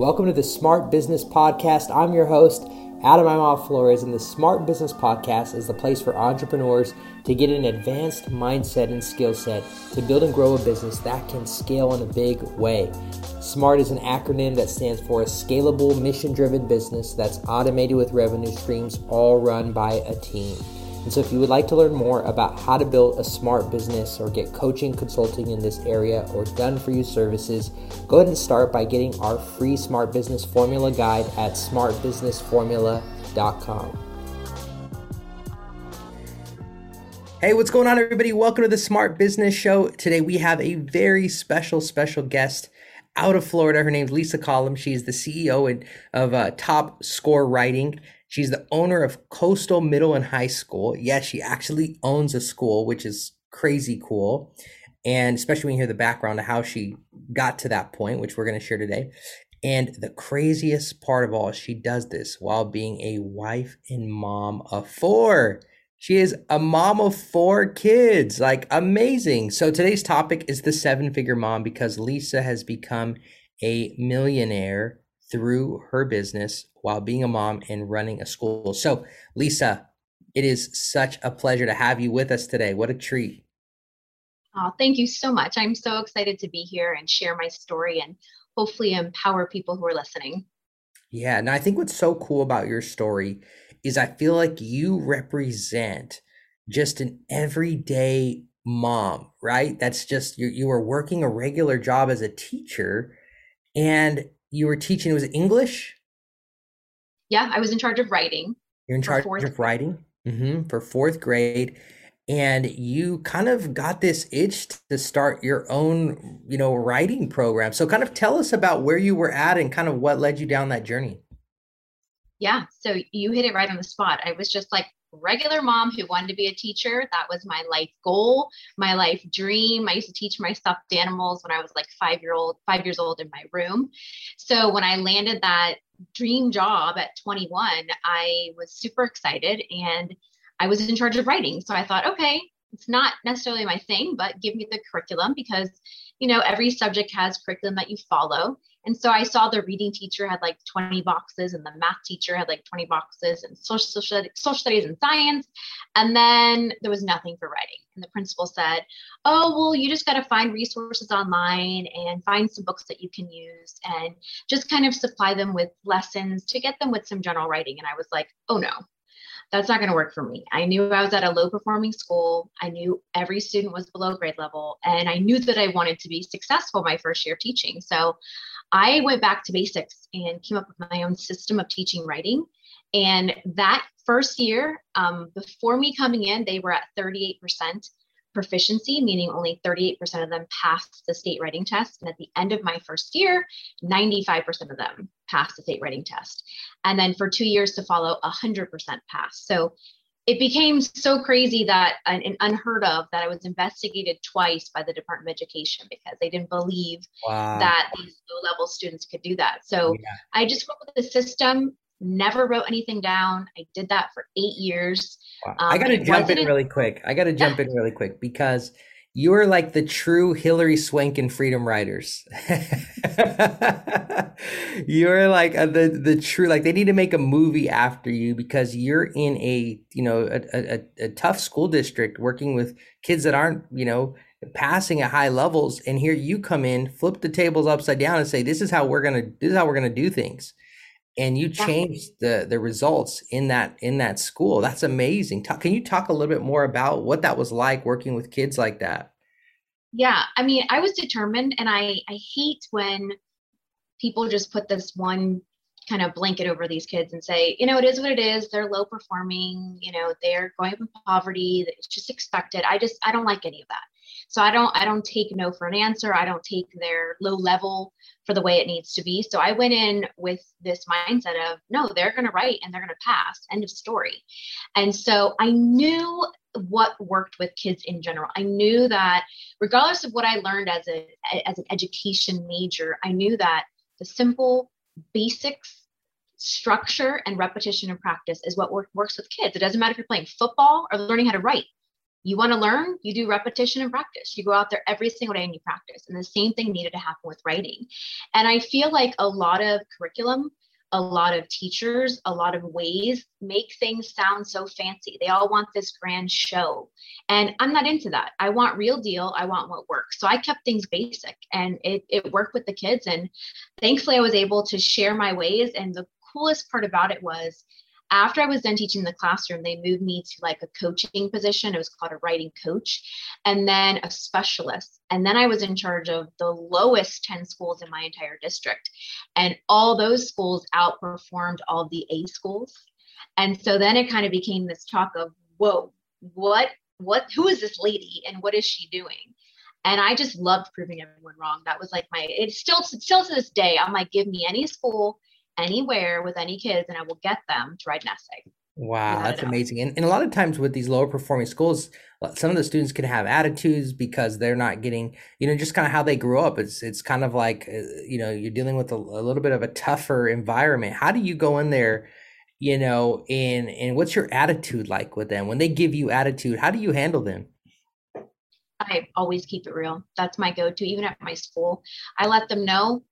Welcome to the Smart Business Podcast. I'm your host, Adam Imhoff Flores, and the Smart Business Podcast is the place for entrepreneurs to get an advanced mindset and skill set to build and grow a business that can scale in a big way. SMART is an acronym that stands for a scalable, mission driven business that's automated with revenue streams all run by a team. And so, if you would like to learn more about how to build a smart business or get coaching, consulting in this area, or done for you services, go ahead and start by getting our free Smart Business Formula guide at smartbusinessformula.com. Hey, what's going on, everybody? Welcome to the Smart Business Show. Today, we have a very special, special guest out of Florida. Her name's Lisa Collum. She's the CEO of uh, Top Score Writing. She's the owner of Coastal Middle and High School. Yes, she actually owns a school, which is crazy cool. And especially when you hear the background of how she got to that point, which we're going to share today. And the craziest part of all, she does this while being a wife and mom of four. She is a mom of four kids, like amazing. So today's topic is the seven figure mom because Lisa has become a millionaire through her business while being a mom and running a school. So, Lisa, it is such a pleasure to have you with us today. What a treat. Oh, thank you so much. I'm so excited to be here and share my story and hopefully empower people who are listening. Yeah, and I think what's so cool about your story is I feel like you represent just an everyday mom, right? That's just you you were working a regular job as a teacher and you were teaching it was English? Yeah, I was in charge of writing. You're in charge of writing mm-hmm, for fourth grade, and you kind of got this itch to start your own, you know, writing program. So, kind of tell us about where you were at and kind of what led you down that journey. Yeah, so you hit it right on the spot. I was just like regular mom who wanted to be a teacher. That was my life goal, my life dream. I used to teach my stuffed animals when I was like five year old, five years old in my room. So when I landed that dream job at 21, I was super excited and I was in charge of writing. So I thought, okay, it's not necessarily my thing, but give me the curriculum because, you know, every subject has curriculum that you follow. And so I saw the reading teacher had like 20 boxes and the math teacher had like 20 boxes and social, social studies and science. And then there was nothing for writing. And the principal said, Oh, well, you just got to find resources online and find some books that you can use and just kind of supply them with lessons to get them with some general writing. And I was like, Oh no, that's not going to work for me. I knew I was at a low performing school. I knew every student was below grade level, and I knew that I wanted to be successful my first year of teaching. So I went back to basics and came up with my own system of teaching writing. And that first year, um, before me coming in, they were at 38% proficiency, meaning only 38% of them passed the state writing test. And at the end of my first year, 95% of them passed the state writing test. And then for two years to follow, 100% passed. So it became so crazy that and unheard of that I was investigated twice by the Department of Education because they didn't believe wow. that these low level students could do that. So yeah. I just went with the system, never wrote anything down. I did that for eight years. Wow. Um, I got to jump in really quick. I got to jump in really quick because you're like the true Hilary Swank and Freedom Writers. you're like a, the the true like they need to make a movie after you because you're in a you know a, a, a tough school district working with kids that aren't you know passing at high levels and here you come in flip the tables upside down and say this is how we're gonna this is how we're gonna do things and you changed the the results in that in that school. That's amazing. Talk, can you talk a little bit more about what that was like working with kids like that? Yeah i mean i was determined and i i hate when people just put this one kind of blanket over these kids and say you know it is what it is. They're low performing you know they're going up in poverty. It's just expected. I just i don't like any of that so i don't i don't take no for an answer. I don't take their low level for the way it needs to be. So i went in with this mindset of no they're going to write and they're going to pass. End of story. And so i knew what worked with kids in general. I knew that regardless of what i learned as a as an education major i knew that the simple basics structure and repetition and practice is what work, works with kids. It doesn't matter if you're playing football or learning how to write you want to learn, you do repetition and practice. You go out there every single day and you practice. And the same thing needed to happen with writing. And I feel like a lot of curriculum, a lot of teachers, a lot of ways make things sound so fancy. They all want this grand show. And I'm not into that. I want real deal. I want what works. So I kept things basic and it, it worked with the kids. And thankfully, I was able to share my ways. And the coolest part about it was after I was done teaching in the classroom, they moved me to like a coaching position. It was called a writing coach, and then a specialist. And then I was in charge of the lowest 10 schools in my entire district. And all those schools outperformed all the A schools. And so then it kind of became this talk of, whoa, what, what, who is this lady and what is she doing? And I just loved proving everyone wrong. That was like my, it's still, still to this day, I'm like, give me any school anywhere with any kids and I will get them to ride an essay. Wow, that's amazing. And, and a lot of times with these lower performing schools, some of the students can have attitudes because they're not getting, you know, just kind of how they grew up. It's it's kind of like, uh, you know, you're dealing with a, a little bit of a tougher environment. How do you go in there, you know, and and what's your attitude like with them when they give you attitude? How do you handle them? I always keep it real. That's my go-to. Even at my school, I let them know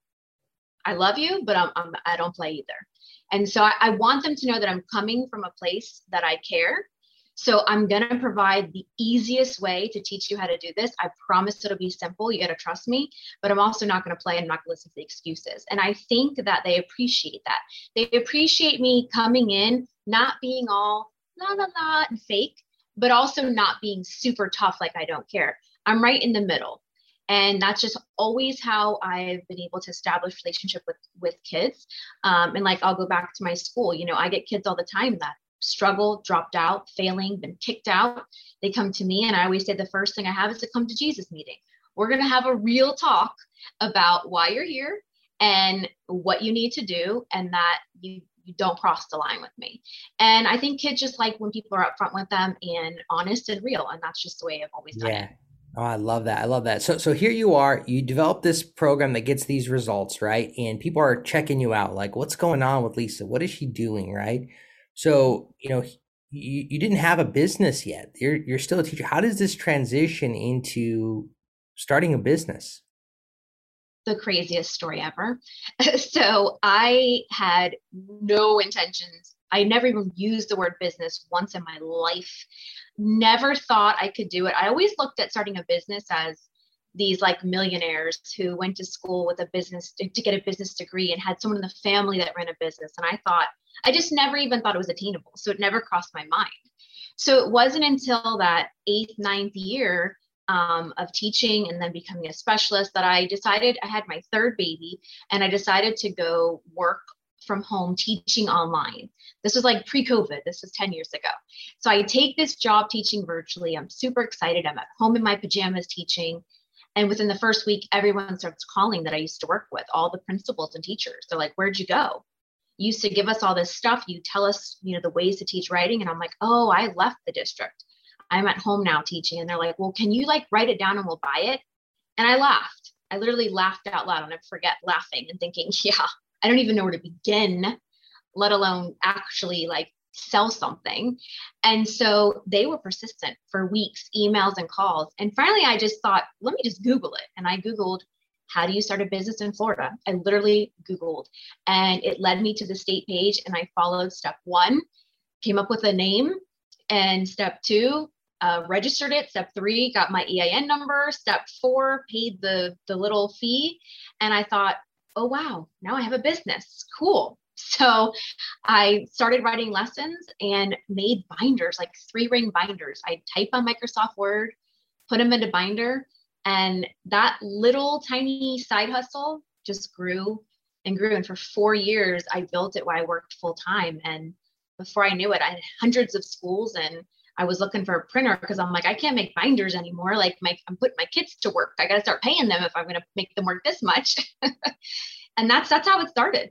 I love you, but I'm, I'm I do not play either. And so I, I want them to know that I'm coming from a place that I care. So I'm going to provide the easiest way to teach you how to do this. I promise it'll be simple. You got to trust me, but I'm also not going to play and not going to listen to the excuses. And I think that they appreciate that. They appreciate me coming in, not being all la la la and fake, but also not being super tough like I don't care. I'm right in the middle and that's just always how i've been able to establish relationship with with kids um, and like i'll go back to my school you know i get kids all the time that struggle dropped out failing been kicked out they come to me and i always say the first thing i have is to come to jesus meeting we're going to have a real talk about why you're here and what you need to do and that you you don't cross the line with me. And I think kids just like when people are upfront with them and honest and real. And that's just the way I've always done yeah. it. Oh, I love that. I love that. So so here you are, you develop this program that gets these results, right? And people are checking you out like what's going on with Lisa? What is she doing, right? So, you know, you, you didn't have a business yet. You're you're still a teacher. How does this transition into starting a business? The craziest story ever. so, I had no intentions I never even used the word business once in my life. Never thought I could do it. I always looked at starting a business as these like millionaires who went to school with a business to, get a business degree and had someone in the family that ran a business. And I thought, I just never even thought it was attainable. So it never crossed my mind. So it wasn't until that eighth, ninth year um, of teaching and then becoming a specialist that I decided I had my third baby and I decided to go work from home teaching online. This was like pre COVID, this was 10 years ago. So I take this job teaching virtually. I'm super excited. I'm at home in my pajamas teaching. And within the first week, everyone starts calling that I used to work with, all the principals and teachers. They're like, Where'd you go? You used to give us all this stuff. You tell us, you know, the ways to teach writing. And I'm like, Oh, I left the district. I'm at home now teaching. And they're like, Well, can you like write it down and we'll buy it? And I laughed. I literally laughed out loud and I forget laughing and thinking, Yeah, I don't even know where to begin, let alone actually like sell something. And so they were persistent for weeks, emails and calls. And finally, I just thought, let me just Google it. And I Googled, how do you start a business in Florida? I literally Googled and it led me to the state page. And I followed step one, came up with a name. And step two, uh, registered it. Step three, got my EIN number. Step four, paid the, the little fee. And I thought, oh, wow, now I have a business. Cool. So I started writing lessons and made binders, like three ring binders. I type on Microsoft Word, put them into binder, and that little tiny side hustle just grew and grew. And for four years, I built it while I worked full time. And before I knew it, I had hundreds of schools and I was looking for a printer because I'm like, I can't make binders anymore. Like my, I'm putting my kids to work. I got to start paying them if I'm going to make them work this much. and that's, that's how it started.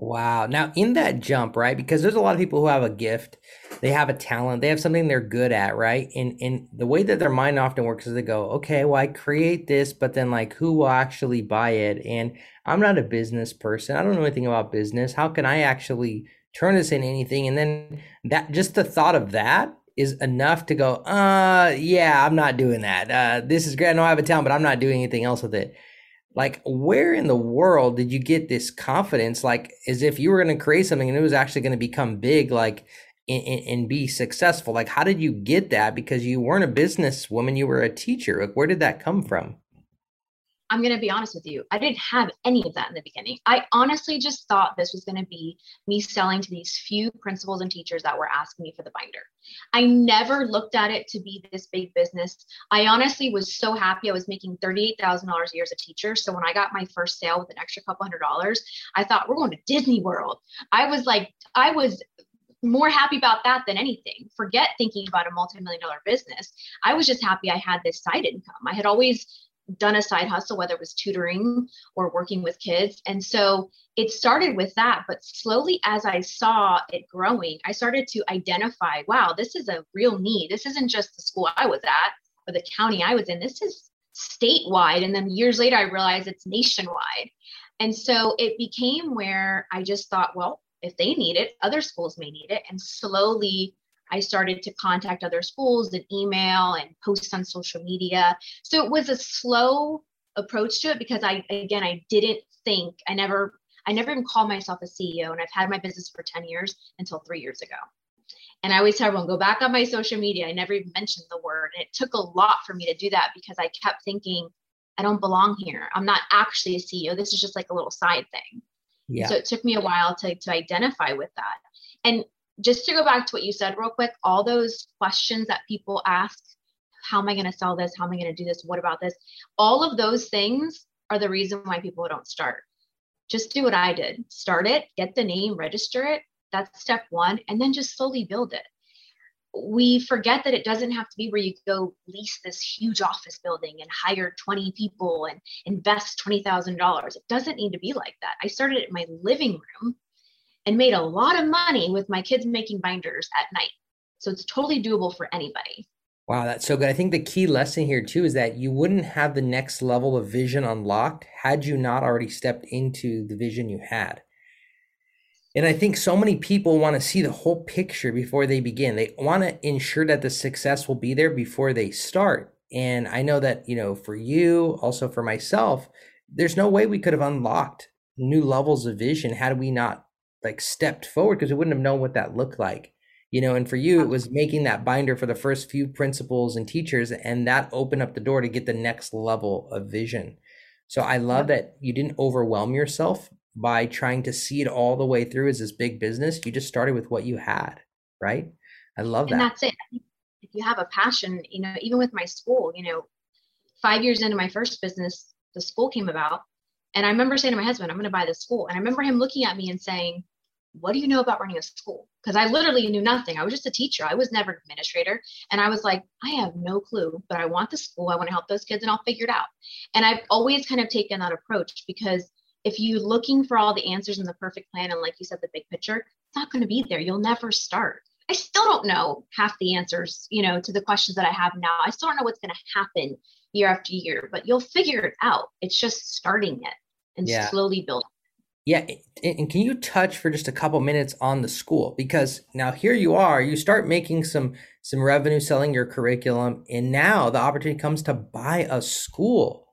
Wow. Now, in that jump, right? Because there's a lot of people who have a gift, they have a talent, they have something they're good at, right? And and the way that their mind often works is they go, okay, well, I create this, but then like, who will actually buy it? And I'm not a business person. I don't know anything about business. How can I actually turn this into anything? And then that just the thought of that is enough to go, uh, yeah, I'm not doing that. Uh, this is great. I know I have a talent, but I'm not doing anything else with it. Like, where in the world did you get this confidence? Like, as if you were going to create something and it was actually going to become big, like, and, and be successful. Like, how did you get that? Because you weren't a businesswoman, you were a teacher. Like, where did that come from? I'm going to be honest with you. I didn't have any of that in the beginning. I honestly just thought this was going to be me selling to these few principals and teachers that were asking me for the binder. I never looked at it to be this big business. I honestly was so happy. I was making $38,000 a year as a teacher. So when I got my first sale with an extra couple hundred dollars, I thought we're going to Disney World. I was like, I was more happy about that than anything. Forget thinking about a multi-million dollar business. I was just happy I had this side income. I had always done a side hustle, whether it was tutoring or working with kids. And so it started with that. But slowly, as I saw it growing, I started to identify wow, this is a real need. This isn't just the school I was at or the county I was in. This is statewide. And then years later, I realized it's nationwide. And so it became where I just thought, well, if they need it, other schools may need it. And slowly, I started to contact other schools and email and post on social media. So it was a slow approach to it because I again I didn't think I never I never even called myself a CEO and I've had my business for 10 years until 3 years ago. And I always tell everyone go back on my social media. I never even mentioned the word. And it took a lot for me to do that because I kept thinking I don't belong here. I'm not actually a CEO. This is just like a little side thing. Yeah. So it took me a while to to identify with that. And just to go back to what you said real quick, all those questions that people ask, how am I going to sell this? How am I going to do this? What about this? All of those things are the reason why people don't start. Just do what I did. Start it, get the name, register it. That's step 1 and then just slowly build it. We forget that it doesn't have to be where you go lease this huge office building and hire 20 people and invest $20,000. It doesn't need to be like that. I started it in my living room and made a lot of money with my kids making binders at night. So it's totally doable for anybody. Wow, that's so good. I think the key lesson here too is that you wouldn't have the next level of vision unlocked had you not already stepped into the vision you had. And I think so many people want to see the whole picture before they begin. They want to ensure that the success will be there before they start. And I know that, you know, for you, also for myself, there's no way we could have unlocked new levels of vision had we not like stepped forward because we wouldn't have known what that looked like you know and for you it was making that binder for the first few principals and teachers and that opened up the door to get the next level of vision. So i love that you didn't overwhelm yourself by trying to see it all the way through as this big business. You just started with what you had right? I love that. and that's it. If you have a passion you know even with my school you know five years into my first business the school came about and I remember saying to my husband, I'm going to buy this school. And I remember him looking at me and saying, What do you know about running a school? Because I literally knew nothing. I was just a teacher. I was never an administrator. And I was like, I have no clue, but I want the school. I want to help those kids and I'll figure it out. And I've always kind of taken that approach because if you're looking for all the answers and the perfect plan and like you said, the big picture, it's not going to be there. You'll never start. I still don't know half the answers, you know, to the questions that I have now. I still don't know what's going to happen year after year, but you'll figure it out. It's just starting it and yeah. slowly building. Yeah, and can you touch for just a couple minutes on the school because now here you are, you start making some some revenue selling your curriculum, and now the opportunity comes to buy a school,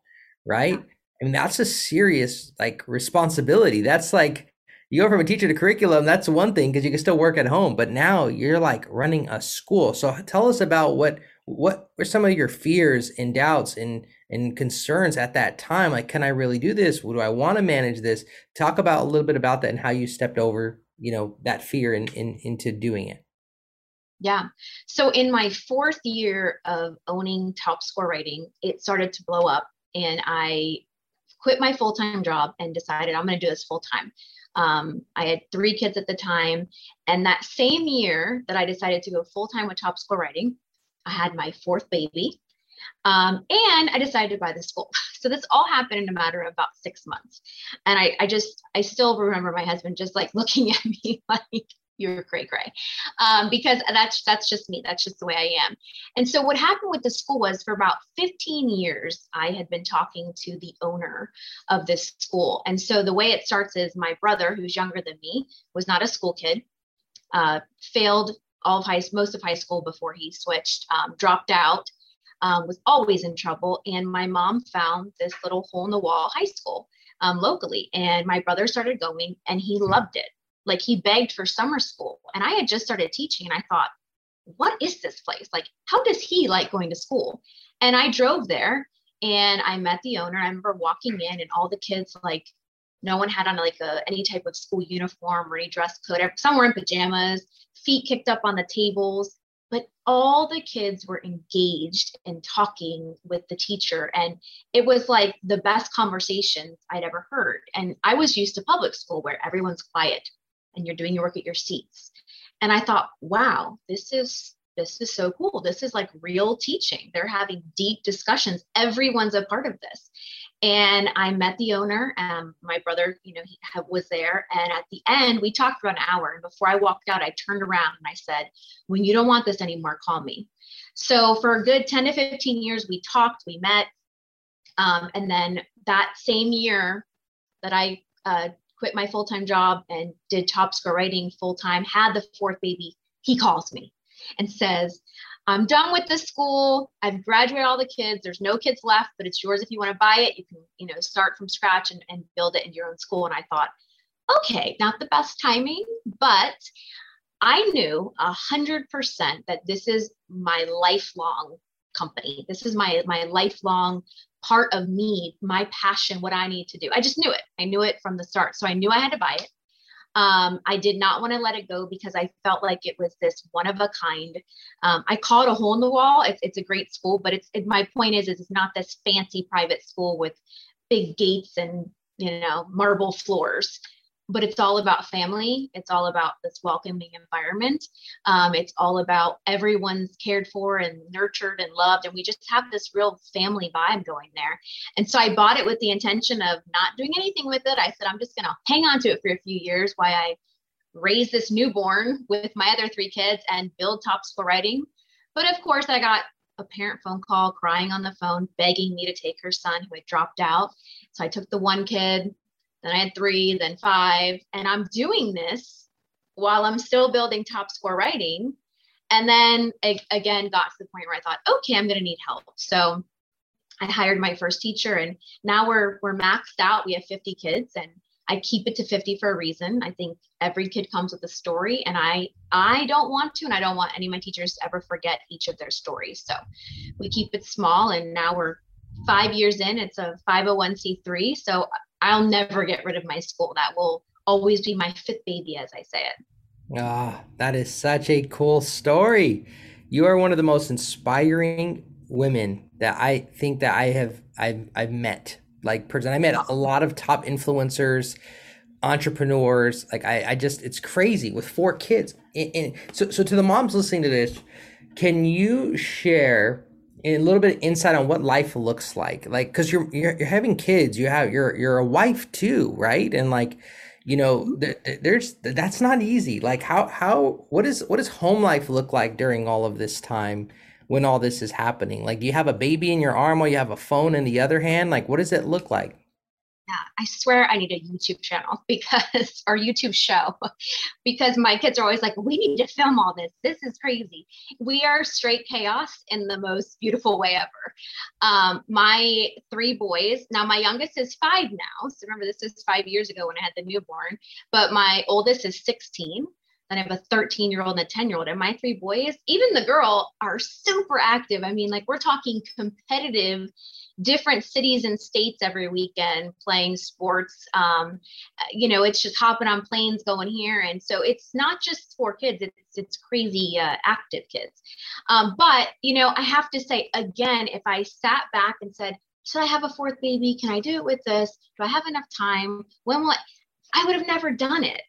right? I mean that's a serious like responsibility. That's like you go from a teacher to curriculum. That's one thing because you can still work at home, but now you're like running a school. So tell us about what what were some of your fears and doubts and and concerns at that time like can i really do this do i want to manage this talk about a little bit about that and how you stepped over you know that fear and in, in, into doing it yeah so in my fourth year of owning top score writing it started to blow up and i quit my full-time job and decided i'm going to do this full-time um, I had three kids at the time. And that same year that I decided to go full time with Top Score Writing, I had my fourth baby. Um, and I decided to buy the school. So this all happened in a matter of about six months. And I, I just, I still remember my husband just like looking at me like, you're cray cray, um, because that's that's just me. That's just the way I am. And so what happened with the school was for about 15 years, I had been talking to the owner of this school. And so the way it starts is my brother, who's younger than me, was not a school kid, uh, failed all of high, most of high school before he switched, um, dropped out, um, was always in trouble. And my mom found this little hole in the wall high school um, locally. And my brother started going and he loved it. Like he begged for summer school. And I had just started teaching and I thought, what is this place? Like, how does he like going to school? And I drove there and I met the owner. I remember walking in and all the kids like no one had on like a, any type of school uniform or any dress code. Some were in pajamas, feet kicked up on the tables, but all the kids were engaged in talking with the teacher. And it was like the best conversations I'd ever heard. And I was used to public school where everyone's quiet and you're doing your work at your seats. And I thought, wow, this is this is so cool. This is like real teaching. They're having deep discussions. Everyone's a part of this. And I met the owner. Um, my brother, you know, he was there. And at the end, we talked for an hour. And before I walked out, I turned around and I said, "When you don't want this anymore, call me." So for a good 10 to 15 years, we talked, we met, um, and then that same year that I uh, quit my full time job and did top score writing full time, had the fourth baby, he calls me and says, I'm done with the school. I've graduated all the kids. There's no kids left, but it's yours if you want to buy it. You can, you know, start from scratch and, and build it in your own school. And I thought, okay, not the best timing, but I knew a hundred percent that this is my lifelong company. This is my my lifelong part of me, my passion, what I need to do. I just knew it. I knew it from the start. So I knew I had to buy it. Um, I did not want to let it go because I felt like it was this one of a kind. Um, I call it a hole in the wall. It's, it's a great school, but it's it, my point is, is it's not this fancy private school with big gates and you know marble floors but it's all about family. It's all about this welcoming environment. Um, it's all about everyone's cared for and nurtured and loved. And we just have this real family vibe going there. And so I bought it with the intention of not doing anything with it. I said, I'm just going to hang on to it for a few years while I raise this newborn with my other three kids and build top score writing. But of course, I got a parent phone call crying on the phone, begging me to take her son who had dropped out. So I took the one kid, then I had three, then five. And I'm doing this while I'm still building top score writing. And then again, got to the point where I thought, okay, I'm going to need help. So I hired my first teacher and now we're, we're maxed out. We have 50 kids and I keep it to 50 for a reason. I think every kid comes with a story and I I don't want to and I don't want any of my teachers to ever forget each of their stories. So we keep it small and now we're 5 years in. It's a 501c3. So I'll never get rid of my school. That will always be my fifth baby, as I say it. Ah, that is such a cool story. You are one of the most inspiring women that I think that I have I've I've met. Like person, I met a lot of top influencers, entrepreneurs. Like I, I just it's crazy with four kids. And so so to the moms listening to this, can you share a little bit of insight on what life looks like. Like because you're, you're, you're having kids you have you're you're a wife too right? And like you know mm-hmm. there, there's that's not easy. Like how how what is what does home life look like during all of this time when all this is happening? Like do you have a baby in your arm while you have a phone in the other hand? Like what does it look like yeah, I swear I need a YouTube channel because, or YouTube show, because my kids are always like, we need to film all this. This is crazy. We are straight chaos in the most beautiful way ever. Um, my three boys, now my youngest is five now. So remember, this is five years ago when I had the newborn, but my oldest is 16. Then I have a 13 year old and a 10 year old. And my three boys, even the girl, are super active. I mean, like, we're talking competitive different cities and states every weekend playing sports. Um, you know, it's just hopping on planes going here, and so it's not just for kids; it's it's crazy uh, active kids. Um, but you know, I have to say again, if I sat back and said, "Should I have a fourth baby? Can I do it with this? Do I have enough time? When will I?" I would have never done it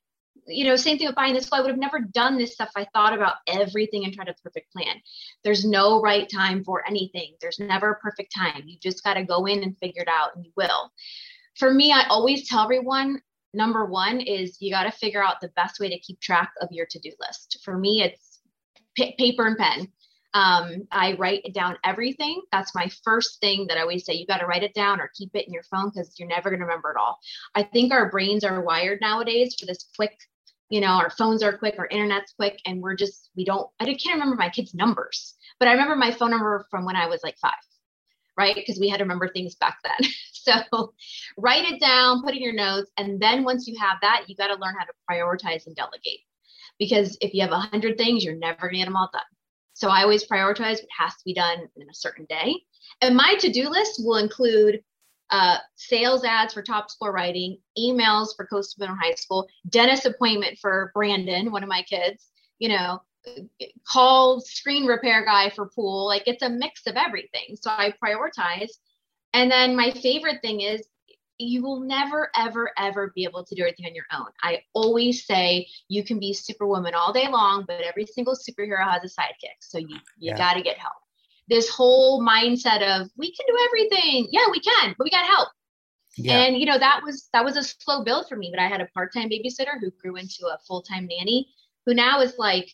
you know, same thing with buying this. I would have never done this stuff. I thought about everything and tried a perfect plan. There's no right time for anything. There's never a perfect time. You just got to go in and figure it out, and you will. For me, I always tell everyone number one is you got to figure out the best way to keep track of your to do list. For me, it's p- paper and pen. Um, I write down everything. That's my first thing that I always say. You got to write it down or keep it in your phone because you're never going to remember it all. I think our brains are wired nowadays for this quick you know, our phones are quick, our internet's quick, and we're just, we don't, I can't remember my kids' numbers, but I remember my phone number from when I was like five, right? Because we had to remember things back then. so write it down, put in your notes. And then once you have that, you got to learn how to prioritize and delegate. Because if you have a hundred things, you're never gonna get them all done. So I always prioritize what has to be done in a certain day. And my to-do list will include uh, sales ads for top score writing, emails for Coastal Middle High School, dentist appointment for Brandon, one of my kids, you know, call screen repair guy for pool. Like it's a mix of everything. So I prioritize. And then my favorite thing is you will never, ever, ever be able to do everything on your own. I always say you can be superwoman all day long, but every single superhero has a sidekick. So you, you yeah. got to get help this whole mindset of we can do everything. Yeah, we can, but we got help. Yeah. And you know that was that was a slow build for me. But I had a part-time babysitter who grew into a full-time nanny, who now is like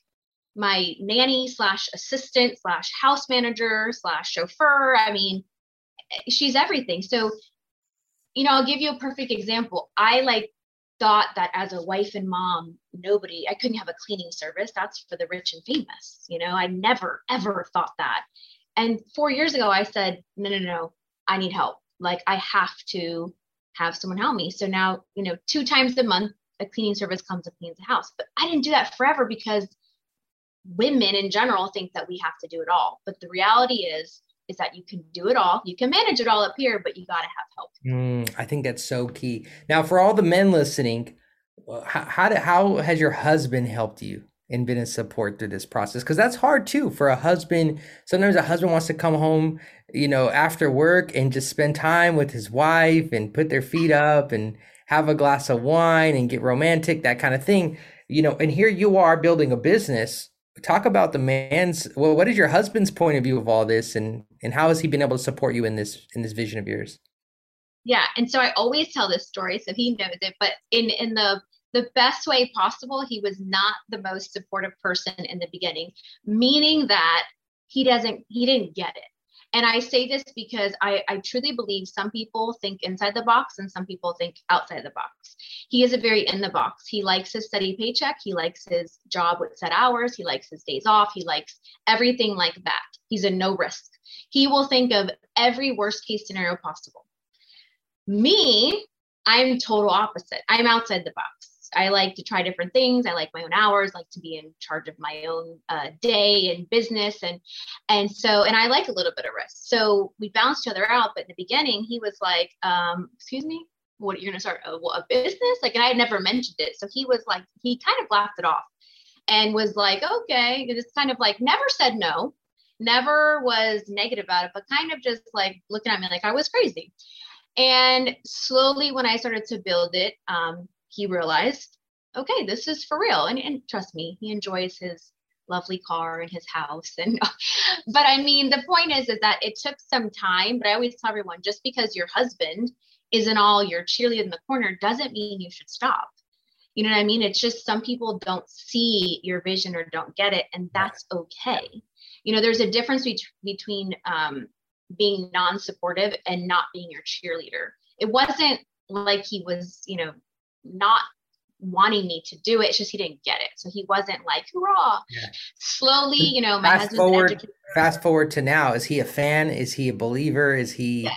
my nanny slash assistant slash house manager slash chauffeur. I mean, she's everything. So, you know, I'll give you a perfect example. I like thought that as a wife and mom, nobody, I couldn't have a cleaning service. That's for the rich and famous. You know, I never ever thought that. And four years ago, I said, no, no, no, I need help. Like I have to have someone help me. So now, you know, two times a month, a cleaning service comes and cleans the house. But I didn't do that forever because women in general think that we have to do it all. But the reality is, is that you can do it all. You can manage it all up here, but you got to have help. Mm, I think that's so key. Now, for all the men listening, how how, how has your husband helped you? And been a support through this process because that's hard too for a husband. Sometimes a husband wants to come home you know after work and just spend time with his wife and put their feet up and have a glass of wine and get romantic that kind of thing you know and here you are building a business. Talk about the man's well what is your husband's point of view of all this and and how has he been able to support you in this in this vision of yours? Yeah and so i always tell this story so he knows it but in in the the best way possible. He was not the most supportive person in the beginning, meaning that he doesn't, he didn't get it. And I say this because I, I truly believe some people think inside the box and some people think outside the box. He is a very in the box. He likes his steady paycheck. He likes his job with set hours. He likes his days off. He likes everything like that. He's a no risk. He will think of every worst case scenario possible. Me, I'm total opposite. I'm outside the box. I like to try different things. I like my own hours, like to be in charge of my own uh, day and business, and and so and I like a little bit of risk. So we balanced each other out. But in the beginning, he was like, um, "Excuse me, what you're gonna start a, a business?" Like, and I had never mentioned it, so he was like, he kind of laughed it off, and was like, "Okay," it's kind of like never said no, never was negative about it, but kind of just like looking at me like I was crazy. And slowly, when I started to build it, um, he realized, okay, this is for real. And, and trust me, he enjoys his lovely car and his house. And but I mean, the point is, is that it took some time. But I always tell everyone, just because your husband isn't all your cheerleader in the corner doesn't mean you should stop. You know what I mean? It's just some people don't see your vision or don't get it, and that's okay. You know, there's a difference be- between um, being non-supportive and not being your cheerleader. It wasn't like he was, you know, not wanting me to do it. It's just he didn't get it. So he wasn't like, hurrah. Yeah. Slowly, you know, my fast forward, fast forward to now. Is he a fan? Is he a believer? Is he yeah.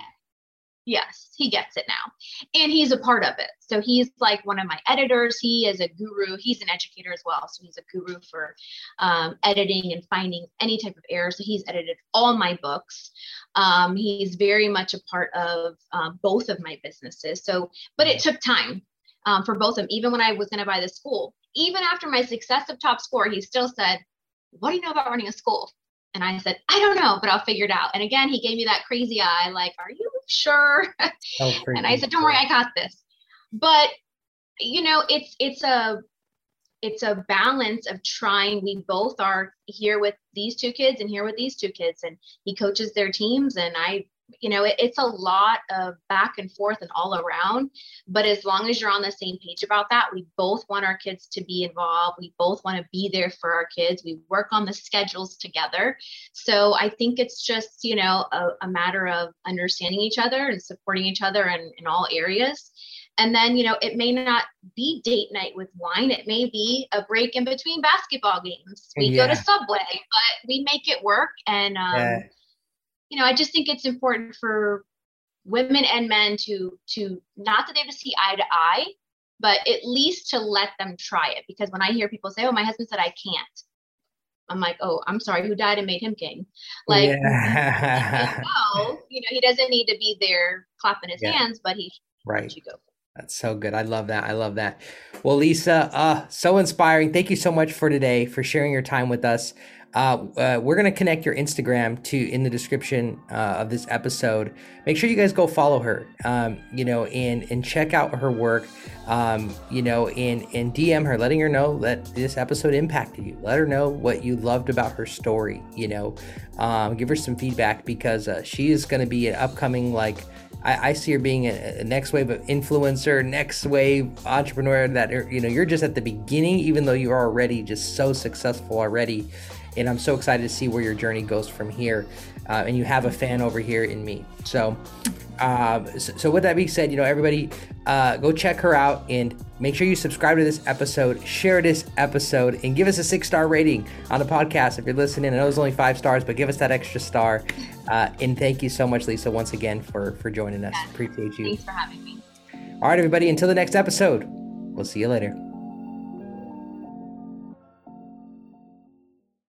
Yes, he gets it now. And he's a part of it. So he's like one of my editors. He is a guru. He's an educator as well. So he's a guru for um, editing and finding any type of error. So he's edited all my books. Um, he's very much a part of um, both of my businesses. So, but it took time um, for both of them. Even when I was going to buy the school, even after my successive top score, he still said, "What do you know about running a school?" And I said, "I don't know, but I'll figure it out." And again, he gave me that crazy eye, like, "Are you sure?" and I said, "Don't worry, I got this." But you know, it's it's a it's a balance of trying we both are here with these two kids and here with these two kids and he coaches their teams and i you know it, it's a lot of back and forth and all around but as long as you're on the same page about that we both want our kids to be involved we both want to be there for our kids we work on the schedules together so i think it's just you know a, a matter of understanding each other and supporting each other in, in all areas And then, you know, it may not be date night with wine. It may be a break in between basketball games. We yeah. go to Subway, but we make it work. And, um, yeah. You know, I just think it's important for women and men to, to not that they have to see eye to eye, but at least to let them try it. Because when I hear people say, oh, my husband said I can't, I'm like, oh, I'm sorry, who died and made him king? Like, yeah. no, you know, he doesn't need to be there clapping his yeah. hands, but he right. you go. That's so good. I love that. I love that. Well, Lisa, uh, so inspiring. Thank you so much for today, for sharing your time with us. Uh, uh, we're gonna connect your Instagram to in the description uh, of this episode. Make sure you guys go follow her, um, you know, and and check out her work, um, you know, and and DM her, letting her know that this episode impacted you. Let her know what you loved about her story. You know, um, give her some feedback because uh, she is gonna be an upcoming like. I, see her being a, next wave of influencer, next wave entrepreneur. That you know, you're just at the beginning, even though you are already just so successful already and I'm so excited to see where your journey goes from here. Uh, and you have a fan over here in me. So, uh, so, so, with that being said, you know, everybody, uh, go check her out and make sure you subscribe to this episode, share this episode, and give us a six star rating on the podcast if you're listening. I know it's only five stars, but give us that extra star. Uh, and thank you so much, Lisa, once again for for joining us. Appreciate you. Thanks for having me. All right, everybody. Until the next episode, we'll see you later.